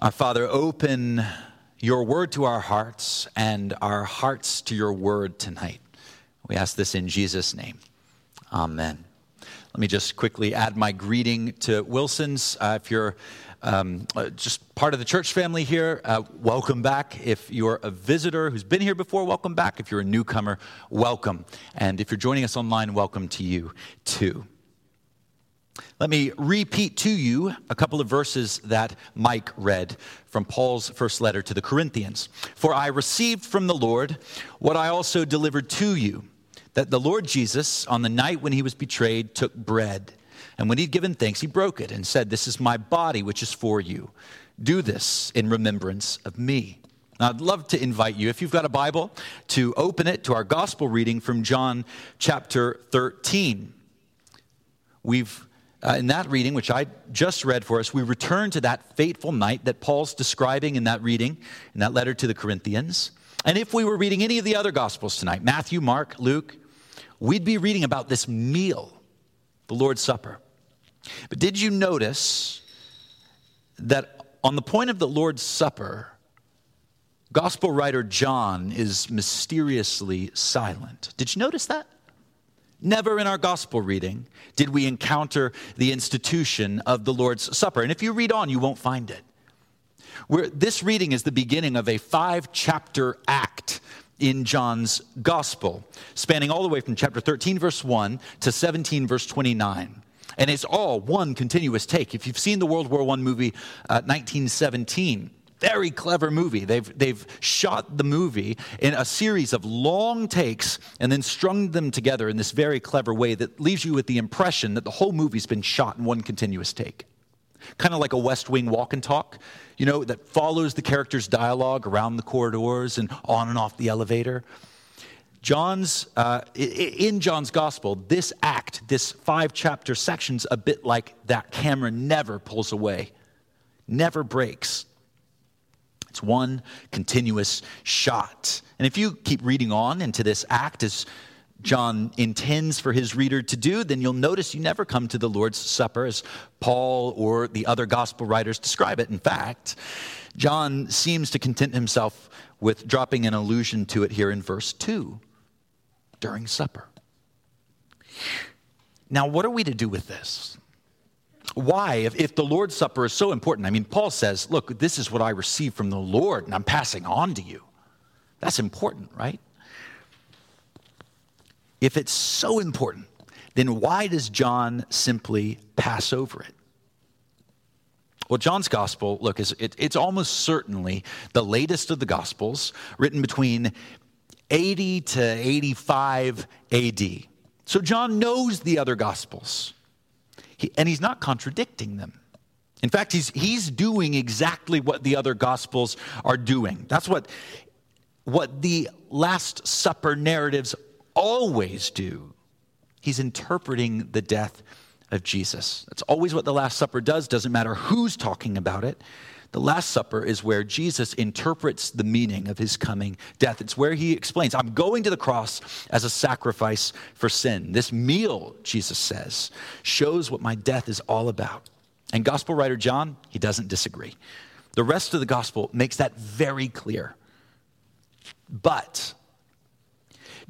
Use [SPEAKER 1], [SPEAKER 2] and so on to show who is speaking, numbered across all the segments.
[SPEAKER 1] Our Father, open your word to our hearts and our hearts to your word tonight. We ask this in Jesus' name. Amen. Let me just quickly add my greeting to Wilson's. Uh, if you're um, uh, just part of the church family here, uh, welcome back. If you're a visitor who's been here before, welcome back. If you're a newcomer, welcome. And if you're joining us online, welcome to you too. Let me repeat to you a couple of verses that Mike read from Paul's first letter to the Corinthians. For I received from the Lord what I also delivered to you that the Lord Jesus, on the night when he was betrayed, took bread. And when he'd given thanks, he broke it and said, This is my body, which is for you. Do this in remembrance of me. Now, I'd love to invite you, if you've got a Bible, to open it to our gospel reading from John chapter 13. We've uh, in that reading, which I just read for us, we return to that fateful night that Paul's describing in that reading, in that letter to the Corinthians. And if we were reading any of the other Gospels tonight, Matthew, Mark, Luke, we'd be reading about this meal, the Lord's Supper. But did you notice that on the point of the Lord's Supper, Gospel writer John is mysteriously silent? Did you notice that? Never in our gospel reading did we encounter the institution of the Lord's Supper. And if you read on, you won't find it. This reading is the beginning of a five chapter act in John's gospel, spanning all the way from chapter 13, verse 1 to 17, verse 29. And it's all one continuous take. If you've seen the World War I movie, uh, 1917, very clever movie. They've, they've shot the movie in a series of long takes and then strung them together in this very clever way that leaves you with the impression that the whole movie's been shot in one continuous take. Kind of like a West Wing walk and talk, you know, that follows the characters' dialogue around the corridors and on and off the elevator. John's, uh, in John's gospel, this act, this five chapter section's a bit like that camera never pulls away, never breaks. It's one continuous shot. And if you keep reading on into this act as John intends for his reader to do, then you'll notice you never come to the Lord's Supper as Paul or the other gospel writers describe it. In fact, John seems to content himself with dropping an allusion to it here in verse 2 during supper. Now, what are we to do with this? Why, if, if the Lord's Supper is so important? I mean, Paul says, Look, this is what I received from the Lord, and I'm passing on to you. That's important, right? If it's so important, then why does John simply pass over it? Well, John's gospel, look, is it, it's almost certainly the latest of the gospels, written between 80 to 85 AD. So John knows the other gospels. He, and he's not contradicting them. In fact, he's, he's doing exactly what the other gospels are doing. That's what, what the Last Supper narratives always do. He's interpreting the death of Jesus. That's always what the Last Supper does, doesn't matter who's talking about it. The Last Supper is where Jesus interprets the meaning of his coming death. It's where he explains, I'm going to the cross as a sacrifice for sin. This meal, Jesus says, shows what my death is all about. And gospel writer John, he doesn't disagree. The rest of the gospel makes that very clear. But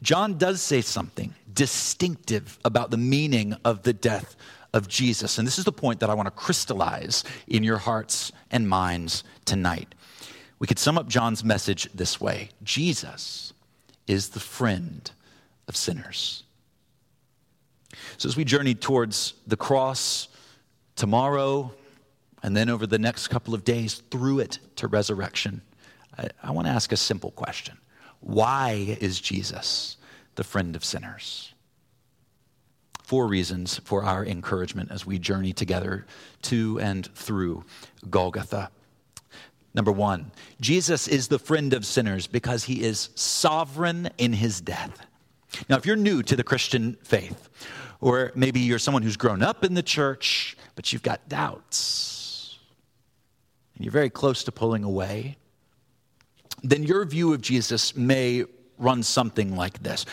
[SPEAKER 1] John does say something distinctive about the meaning of the death of Jesus. And this is the point that I want to crystallize in your hearts and minds tonight. We could sum up John's message this way Jesus is the friend of sinners. So, as we journey towards the cross tomorrow, and then over the next couple of days through it to resurrection, I, I want to ask a simple question Why is Jesus the friend of sinners? Four reasons for our encouragement as we journey together to and through Golgotha. Number one, Jesus is the friend of sinners because he is sovereign in his death. Now, if you're new to the Christian faith, or maybe you're someone who's grown up in the church, but you've got doubts, and you're very close to pulling away, then your view of Jesus may run something like this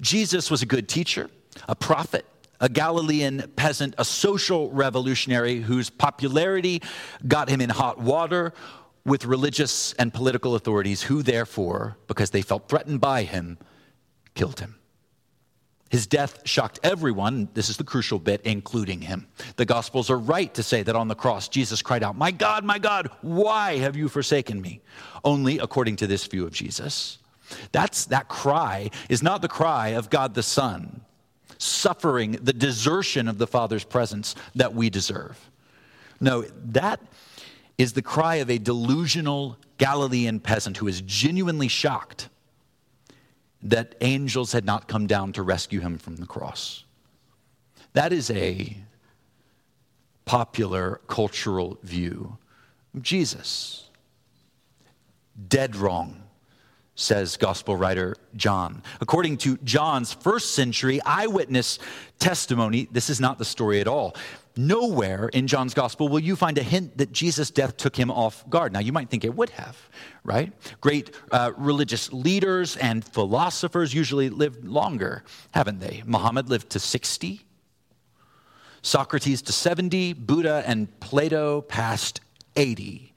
[SPEAKER 1] Jesus was a good teacher, a prophet, a Galilean peasant, a social revolutionary whose popularity got him in hot water, with religious and political authorities, who therefore, because they felt threatened by him, killed him. His death shocked everyone. This is the crucial bit, including him. The Gospels are right to say that on the cross, Jesus cried out, My God, my God, why have you forsaken me? Only according to this view of Jesus. That's, that cry is not the cry of God the Son, suffering the desertion of the Father's presence that we deserve. No, that is the cry of a delusional Galilean peasant who is genuinely shocked that angels had not come down to rescue him from the cross. That is a popular cultural view of Jesus. Dead wrong, says gospel writer John. According to John's first century eyewitness testimony, this is not the story at all. Nowhere in John's gospel will you find a hint that Jesus' death took him off guard. Now, you might think it would have, right? Great uh, religious leaders and philosophers usually lived longer, haven't they? Muhammad lived to 60, Socrates to 70, Buddha and Plato past 80.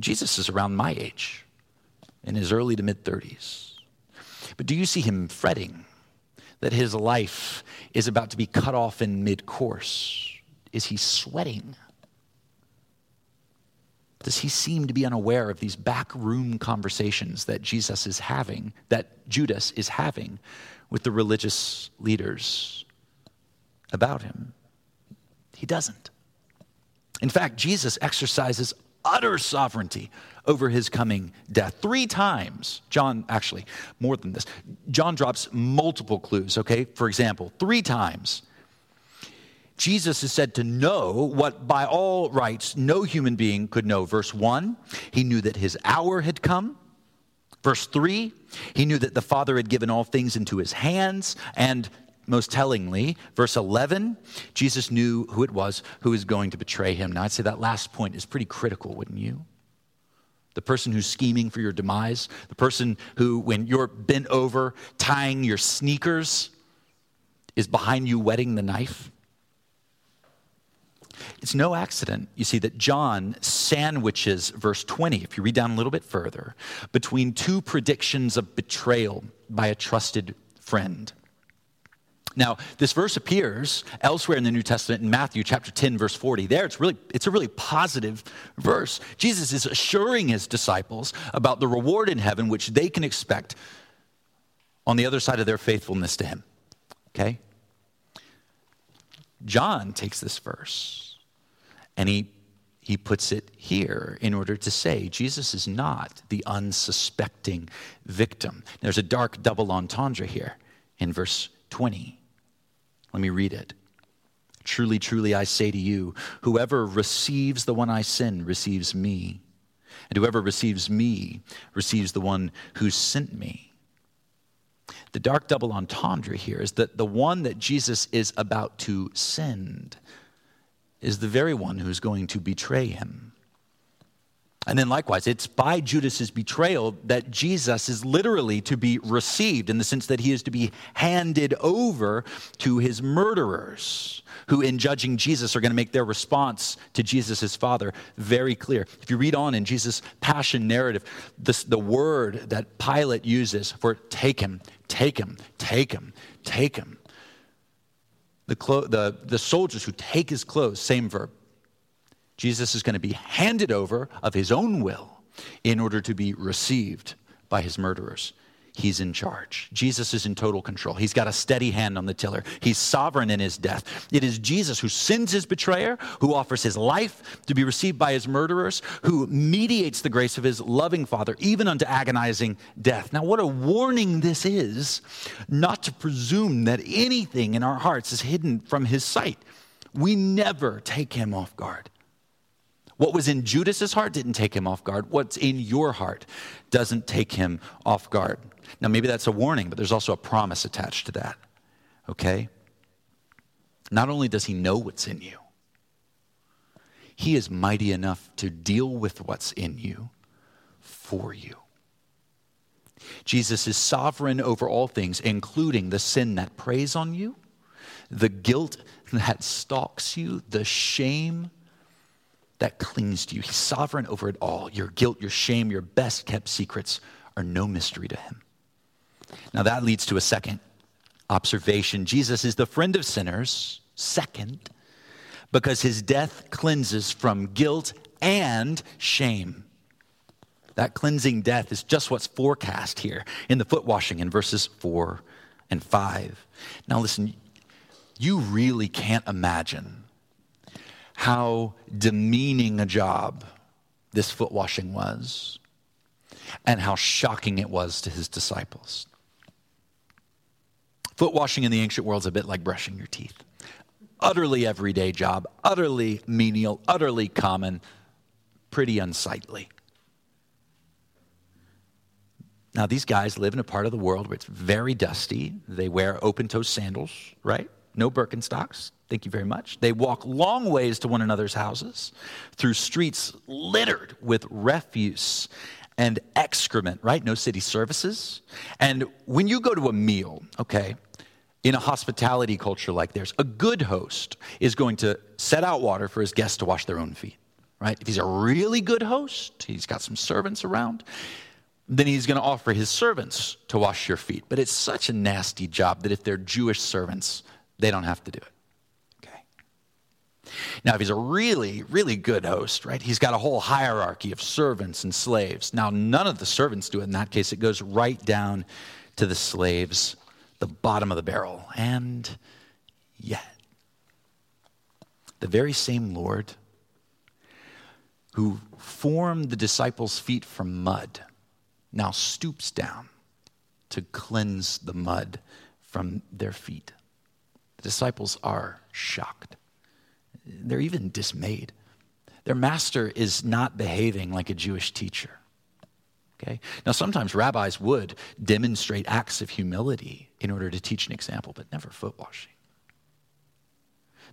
[SPEAKER 1] Jesus is around my age, in his early to mid 30s. But do you see him fretting that his life is about to be cut off in mid course? Is he sweating? Does he seem to be unaware of these backroom conversations that Jesus is having, that Judas is having with the religious leaders about him? He doesn't. In fact, Jesus exercises utter sovereignty over his coming death. Three times, John, actually, more than this, John drops multiple clues, okay? For example, three times Jesus is said to know what by all rights no human being could know. Verse 1, he knew that his hour had come. Verse 3, he knew that the Father had given all things into his hands. And most tellingly, verse 11, Jesus knew who it was who was going to betray him. Now, I'd say that last point is pretty critical, wouldn't you? The person who's scheming for your demise, the person who, when you're bent over tying your sneakers, is behind you whetting the knife. It's no accident, you see, that John sandwiches verse 20, if you read down a little bit further, between two predictions of betrayal by a trusted friend. Now, this verse appears elsewhere in the New Testament in Matthew chapter 10 verse 40. There it's really it's a really positive verse. Jesus is assuring his disciples about the reward in heaven which they can expect on the other side of their faithfulness to him. Okay? John takes this verse and he, he puts it here in order to say Jesus is not the unsuspecting victim. There's a dark double entendre here in verse 20. Let me read it. Truly, truly, I say to you, whoever receives the one I send receives me. And whoever receives me receives the one who sent me. The dark double entendre here is that the one that Jesus is about to send is the very one who's going to betray him. And then, likewise, it's by Judas's betrayal that Jesus is literally to be received in the sense that he is to be handed over to his murderers, who, in judging Jesus, are going to make their response to Jesus, his father, very clear. If you read on in Jesus' passion narrative, this, the word that Pilate uses for take him, take him, take him, take him, the, clo- the, the soldiers who take his clothes, same verb. Jesus is going to be handed over of his own will in order to be received by his murderers. He's in charge. Jesus is in total control. He's got a steady hand on the tiller. He's sovereign in his death. It is Jesus who sends his betrayer, who offers his life to be received by his murderers, who mediates the grace of his loving Father, even unto agonizing death. Now, what a warning this is not to presume that anything in our hearts is hidden from his sight. We never take him off guard. What was in Judas's heart didn't take him off guard. What's in your heart doesn't take him off guard. Now, maybe that's a warning, but there's also a promise attached to that. Okay? Not only does he know what's in you, he is mighty enough to deal with what's in you for you. Jesus is sovereign over all things, including the sin that preys on you, the guilt that stalks you, the shame that clings to you. He's sovereign over it all. Your guilt, your shame, your best kept secrets are no mystery to him. Now, that leads to a second observation Jesus is the friend of sinners, second, because his death cleanses from guilt and shame. That cleansing death is just what's forecast here in the foot washing in verses 4 and 5. Now, listen, you really can't imagine how demeaning a job this foot washing was and how shocking it was to his disciples. Foot washing in the ancient world is a bit like brushing your teeth. Utterly everyday job, utterly menial, utterly common, pretty unsightly. Now, these guys live in a part of the world where it's very dusty. They wear open toe sandals, right? No Birkenstocks. Thank you very much. They walk long ways to one another's houses through streets littered with refuse and excrement, right? No city services. And when you go to a meal, okay, in a hospitality culture like theirs, a good host is going to set out water for his guests to wash their own feet, right? If he's a really good host, he's got some servants around then he's going to offer his servants to wash your feet. But it's such a nasty job that if they're Jewish servants, they don't have to do it. Now, if he's a really, really good host, right, he's got a whole hierarchy of servants and slaves. Now, none of the servants do it. In that case, it goes right down to the slaves, the bottom of the barrel. And yet, the very same Lord who formed the disciples' feet from mud now stoops down to cleanse the mud from their feet. The disciples are shocked. They're even dismayed. Their master is not behaving like a Jewish teacher. Okay? Now, sometimes rabbis would demonstrate acts of humility in order to teach an example, but never foot washing.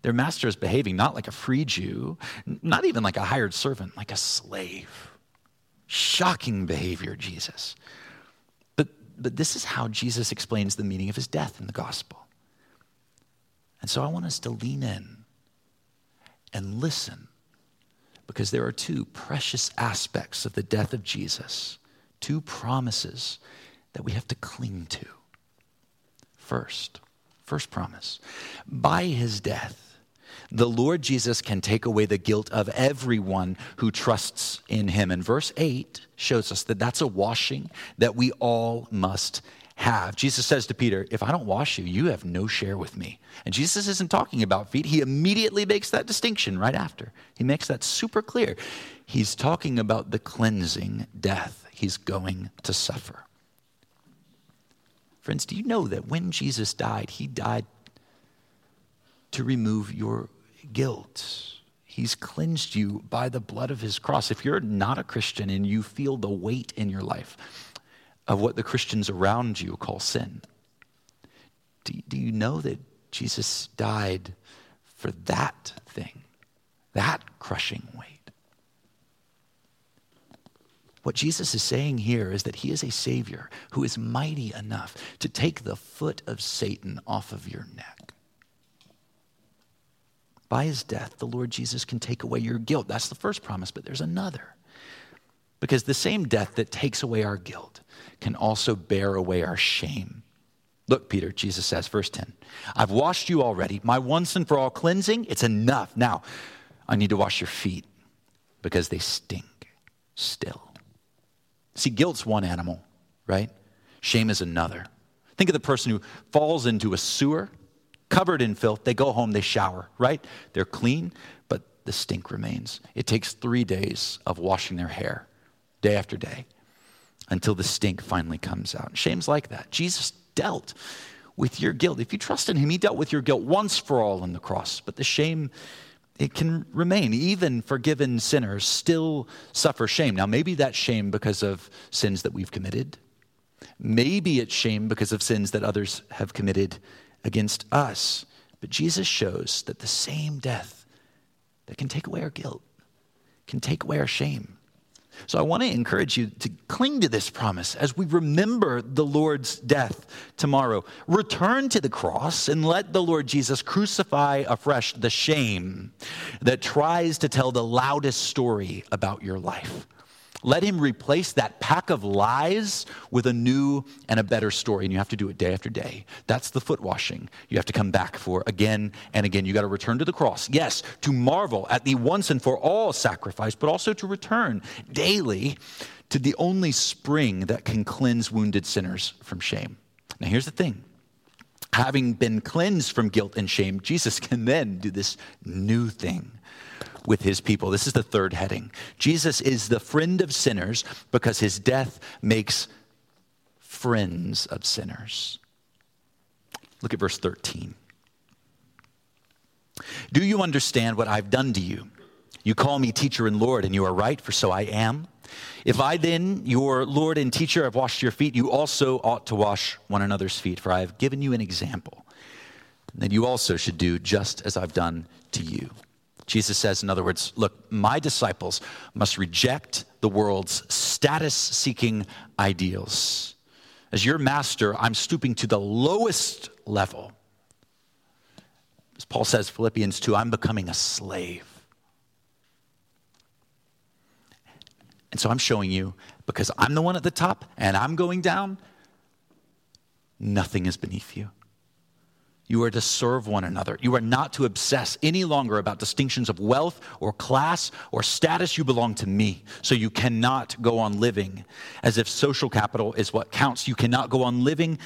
[SPEAKER 1] Their master is behaving not like a free Jew, not even like a hired servant, like a slave. Shocking behavior, Jesus. But, but this is how Jesus explains the meaning of his death in the gospel. And so I want us to lean in and listen because there are two precious aspects of the death of Jesus, two promises that we have to cling to. First, first promise by his death, the Lord Jesus can take away the guilt of everyone who trusts in him. And verse 8 shows us that that's a washing that we all must have. Jesus says to Peter, If I don't wash you, you have no share with me. And Jesus isn't talking about feet. He immediately makes that distinction right after. He makes that super clear. He's talking about the cleansing death he's going to suffer. Friends, do you know that when Jesus died, he died to remove your guilt. He's cleansed you by the blood of his cross. If you're not a Christian and you feel the weight in your life of what the Christians around you call sin, do, do you know that Jesus died for that thing, that crushing weight? What Jesus is saying here is that he is a Savior who is mighty enough to take the foot of Satan off of your neck. By his death, the Lord Jesus can take away your guilt. That's the first promise, but there's another. Because the same death that takes away our guilt can also bear away our shame. Look, Peter, Jesus says, verse 10 I've washed you already. My once and for all cleansing, it's enough. Now, I need to wash your feet because they stink still. See, guilt's one animal, right? Shame is another. Think of the person who falls into a sewer covered in filth. They go home, they shower, right? They're clean, but the stink remains. It takes three days of washing their hair, day after day, until the stink finally comes out. Shame's like that. Jesus dealt with your guilt. If you trust in him, he dealt with your guilt once for all on the cross, but the shame it can remain. Even forgiven sinners still suffer shame. Now, maybe that's shame because of sins that we've committed. Maybe it's shame because of sins that others have committed against us. But Jesus shows that the same death that can take away our guilt, can take away our shame, So I want to encourage you to cling to this promise as we remember the Lord's death tomorrow. Return to the cross and let the Lord Jesus crucify afresh the shame that tries to tell the loudest story about your life. Let him replace that pack of lies with a new and a better story. And you have to do it day after day. That's the foot washing you have to come back for again and again. You got to return to the cross. Yes, to marvel at the once and for all sacrifice, but also to return daily to the only spring that can cleanse wounded sinners from shame. Now, here's the thing having been cleansed from guilt and shame, Jesus can then do this new thing with his people. This is the third heading. Jesus is the friend of sinners because his death makes friends of sinners. Look at verse 13. Do you understand what I've done to you? You call me teacher and Lord, and you are right, for so I am. If I then, your Lord and teacher, have washed your feet, you also ought to wash one another's feet, for I have given you an example that you also should do just as I've done to you. Jesus says, in other words, look, my disciples must reject the world's status seeking ideals. As your master, I'm stooping to the lowest level. As Paul says, Philippians 2, I'm becoming a slave. And so I'm showing you, because I'm the one at the top and I'm going down, nothing is beneath you. You are to serve one another. You are not to obsess any longer about distinctions of wealth or class or status. You belong to me. So you cannot go on living as if social capital is what counts. You cannot go on living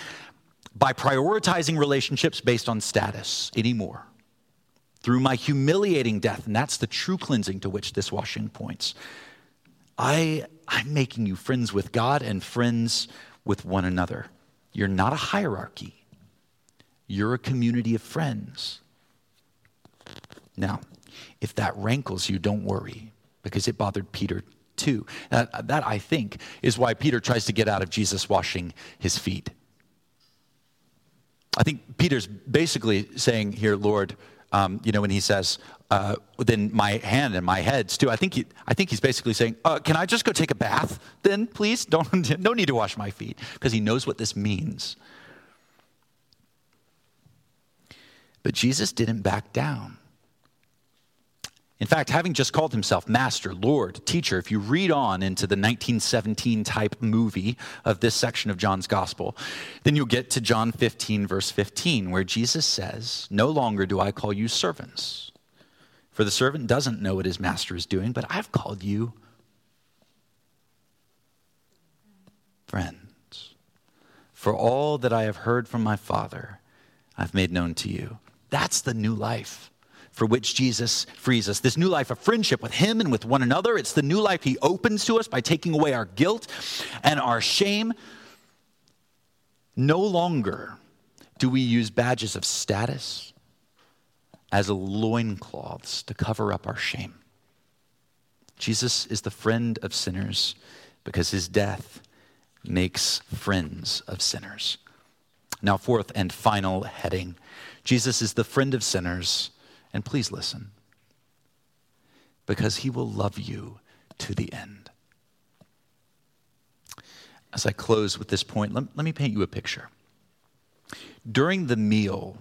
[SPEAKER 1] by prioritizing relationships based on status anymore. Through my humiliating death, and that's the true cleansing to which this washing points. I, I'm making you friends with God and friends with one another. You're not a hierarchy. You're a community of friends. Now, if that rankles you, don't worry, because it bothered Peter too. That, that, I think, is why Peter tries to get out of Jesus washing his feet. I think Peter's basically saying here, Lord, um, you know, when he says, uh, then my hand and my heads too. I think he, I think he's basically saying, uh, "Can I just go take a bath, then, please? Don't no need to wash my feet," because he knows what this means. But Jesus didn't back down. In fact, having just called himself Master, Lord, Teacher, if you read on into the 1917 type movie of this section of John's Gospel, then you'll get to John 15, verse 15, where Jesus says, No longer do I call you servants, for the servant doesn't know what his master is doing, but I've called you friends. For all that I have heard from my Father, I've made known to you. That's the new life for which Jesus frees us. This new life of friendship with Him and with one another. It's the new life He opens to us by taking away our guilt and our shame. No longer do we use badges of status as loincloths to cover up our shame. Jesus is the friend of sinners because his death makes friends of sinners. Now, fourth and final heading Jesus is the friend of sinners. And please listen, because he will love you to the end. As I close with this point, let, let me paint you a picture. During the meal,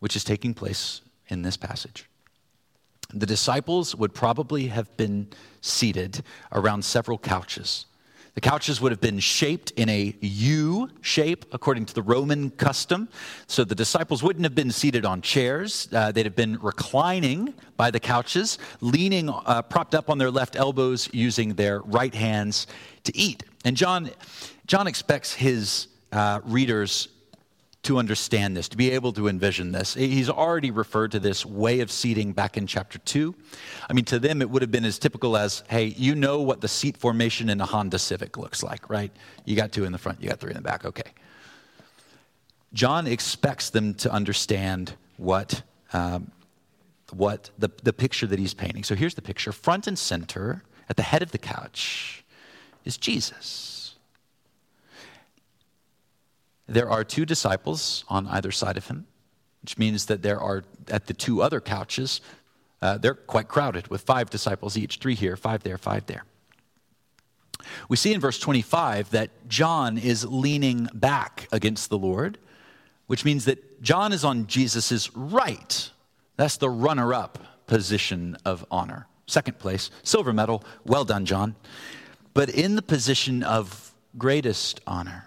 [SPEAKER 1] which is taking place in this passage, the disciples would probably have been seated around several couches the couches would have been shaped in a U shape according to the Roman custom. So the disciples wouldn't have been seated on chairs. Uh, they'd have been reclining by the couches, leaning, uh, propped up on their left elbows, using their right hands to eat. And John, John expects his uh, readers to understand this, to be able to envision this. He's already referred to this way of seating back in chapter 2. I mean, to them, it would have been as typical as hey, you know what the seat formation in a Honda Civic looks like, right? You got two in the front, you got three in the back, okay. John expects them to understand what, um, what the, the picture that he's painting. So here's the picture front and center at the head of the couch is Jesus. There are two disciples on either side of him, which means that there are at the two other couches Uh, they're quite crowded with five disciples each three here, five there, five there. We see in verse 25 that John is leaning back against the Lord, which means that John is on Jesus' right. That's the runner up position of honor. Second place, silver medal. Well done, John. But in the position of greatest honor,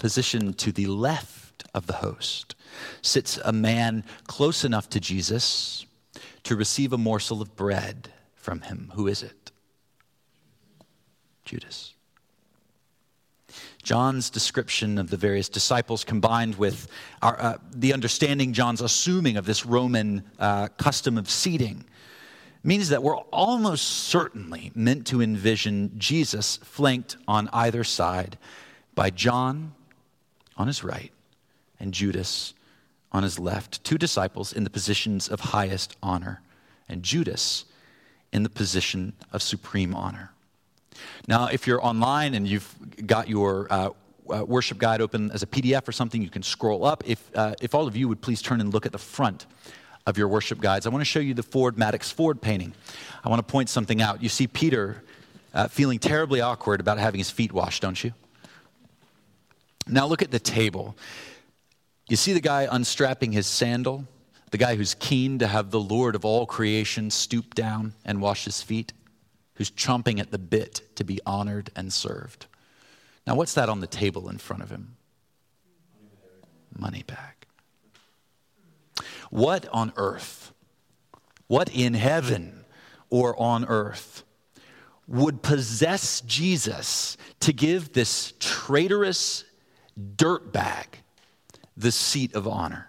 [SPEAKER 1] position to the left of the host, sits a man close enough to Jesus to receive a morsel of bread from him. Who is it? Judas. John's description of the various disciples combined with our, uh, the understanding John's assuming of this Roman uh, custom of seating means that we're almost certainly meant to envision Jesus flanked on either side by John on his right and Judas on his left, two disciples in the positions of highest honor, and Judas in the position of supreme honor. Now, if you're online and you've got your uh, uh, worship guide open as a PDF or something, you can scroll up. If, uh, if all of you would please turn and look at the front of your worship guides, I want to show you the Ford Madox Ford painting. I want to point something out. You see Peter uh, feeling terribly awkward about having his feet washed, don't you? Now look at the table. You see the guy unstrapping his sandal, the guy who's keen to have the Lord of all creation stoop down and wash his feet, who's chomping at the bit to be honored and served. Now, what's that on the table in front of him? Money bag. What on earth, what in heaven or on earth would possess Jesus to give this traitorous dirtbag the seat of honor?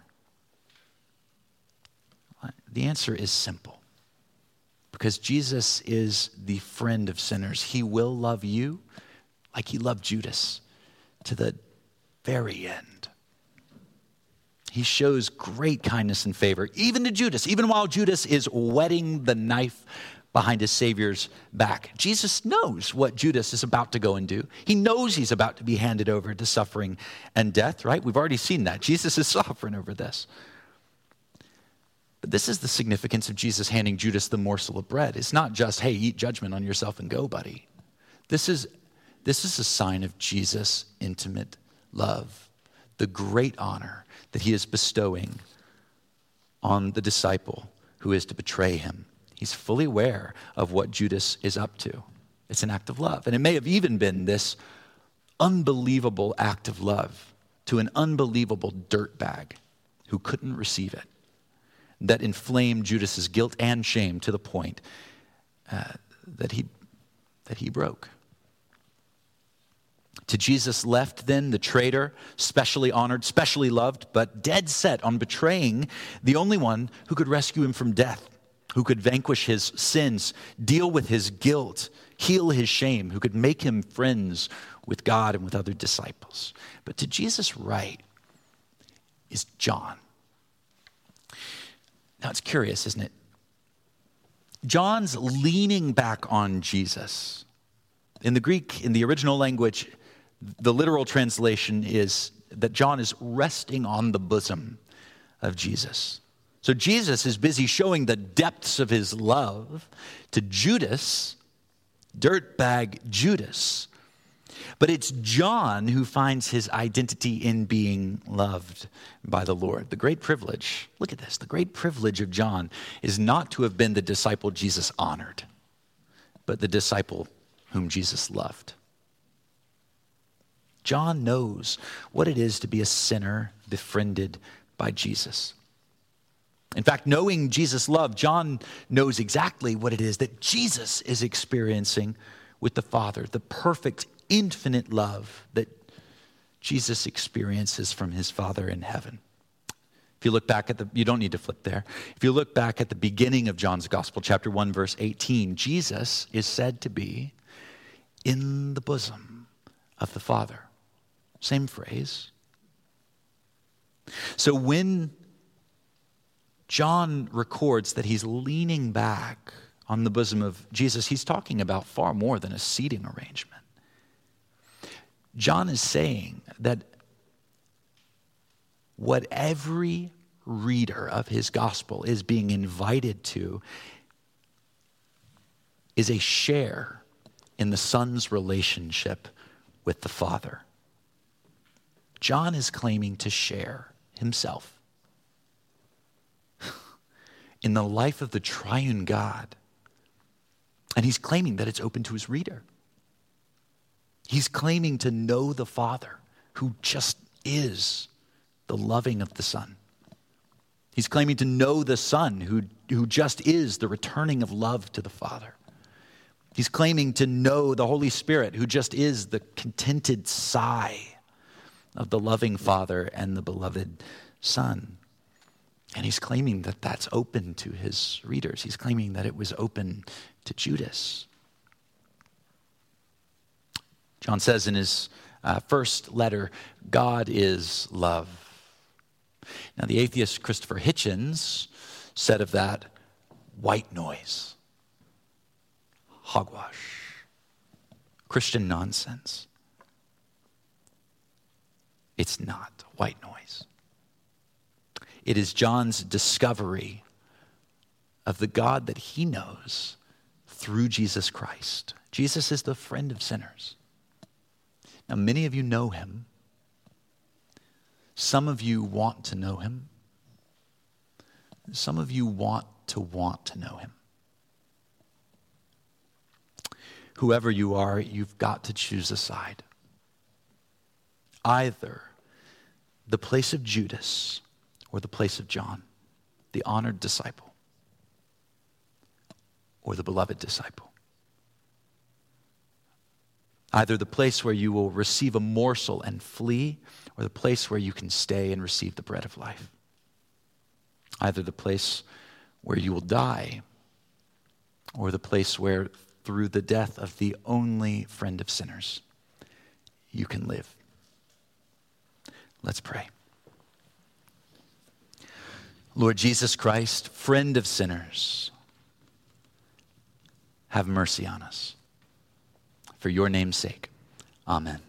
[SPEAKER 1] The answer is simple. Because Jesus is the friend of sinners. He will love you like he loved Judas to the very end. He shows great kindness and favor, even to Judas, even while Judas is whetting the knife behind his Savior's back. Jesus knows what Judas is about to go and do. He knows he's about to be handed over to suffering and death, right? We've already seen that. Jesus is sovereign over this. But this is the significance of Jesus handing Judas the morsel of bread. It's not just, hey, eat judgment on yourself and go, buddy. This is, this is a sign of Jesus' intimate love, the great honor that he is bestowing on the disciple who is to betray him He's fully aware of what Judas is up to. It's an act of love. And it may have even been this unbelievable act of love to an unbelievable dirtbag who couldn't receive it that inflamed Judas's guilt and shame to the point uh, that, he, that he broke. To Jesus left then the traitor, specially honored, specially loved, but dead set on betraying the only one who could rescue him from death who could vanquish his sins, deal with his guilt, heal his shame, who could make him friends with God and with other disciples. But to Jesus' right is John. Now it's curious, isn't it? John's leaning back on Jesus. In the Greek, in the original language, the literal translation is that John is resting on the bosom of Jesus. So Jesus is busy showing the depths of his love to Judas, dirtbag Judas. But it's John who finds his identity in being loved by the Lord. The great privilege, look at this, the great privilege of John is not to have been the disciple Jesus honored, but the disciple whom Jesus loved. John knows what it is to be a sinner befriended by Jesus. In fact, knowing Jesus' love, John knows exactly what it is that Jesus is experiencing with the Father, the perfect, infinite love that Jesus experiences from his Father in heaven. If you look back at the, you don't need to flip there. If you look back at the beginning of John's Gospel, chapter 1, verse 18, Jesus is said to be in the bosom of the Father. Same phrase. So when John records that he's leaning back on the bosom of Jesus. He's talking about far more than a seating arrangement. John is saying that what every reader of his gospel is being invited to is a share in the Son's relationship with the Father. John is claiming to share himself in the life of the triune God. And he's claiming that it's open to his reader. He's claiming to know the Father who just is the loving of the Son. He's claiming to know the Son who, who just is the returning of love to the Father. He's claiming to know the Holy Spirit who just is the contented sigh of the loving Father and the beloved Son. And he's claiming that that's open to his readers. He's claiming that it was open to Judas. John says in his uh, first letter, God is love. Now, the atheist Christopher Hitchens said of that, white noise, hogwash, Christian nonsense. It's not white noise. It is John's discovery of the God that he knows through Jesus Christ. Jesus is the friend of sinners. Now, many of you know him. Some of you want to know him. Some of you want to want to know him. Whoever you are, you've got to choose a side. Either the place of Judas or the place of John, the honored disciple, or the beloved disciple. Either the place where you will receive a morsel and flee, or the place where you can stay and receive the bread of life. Either the place where you will die, or the place where, through the death of the only friend of sinners, you can live. Let's pray. Lord Jesus Christ, friend of sinners, have mercy on us. For your name's sake, amen.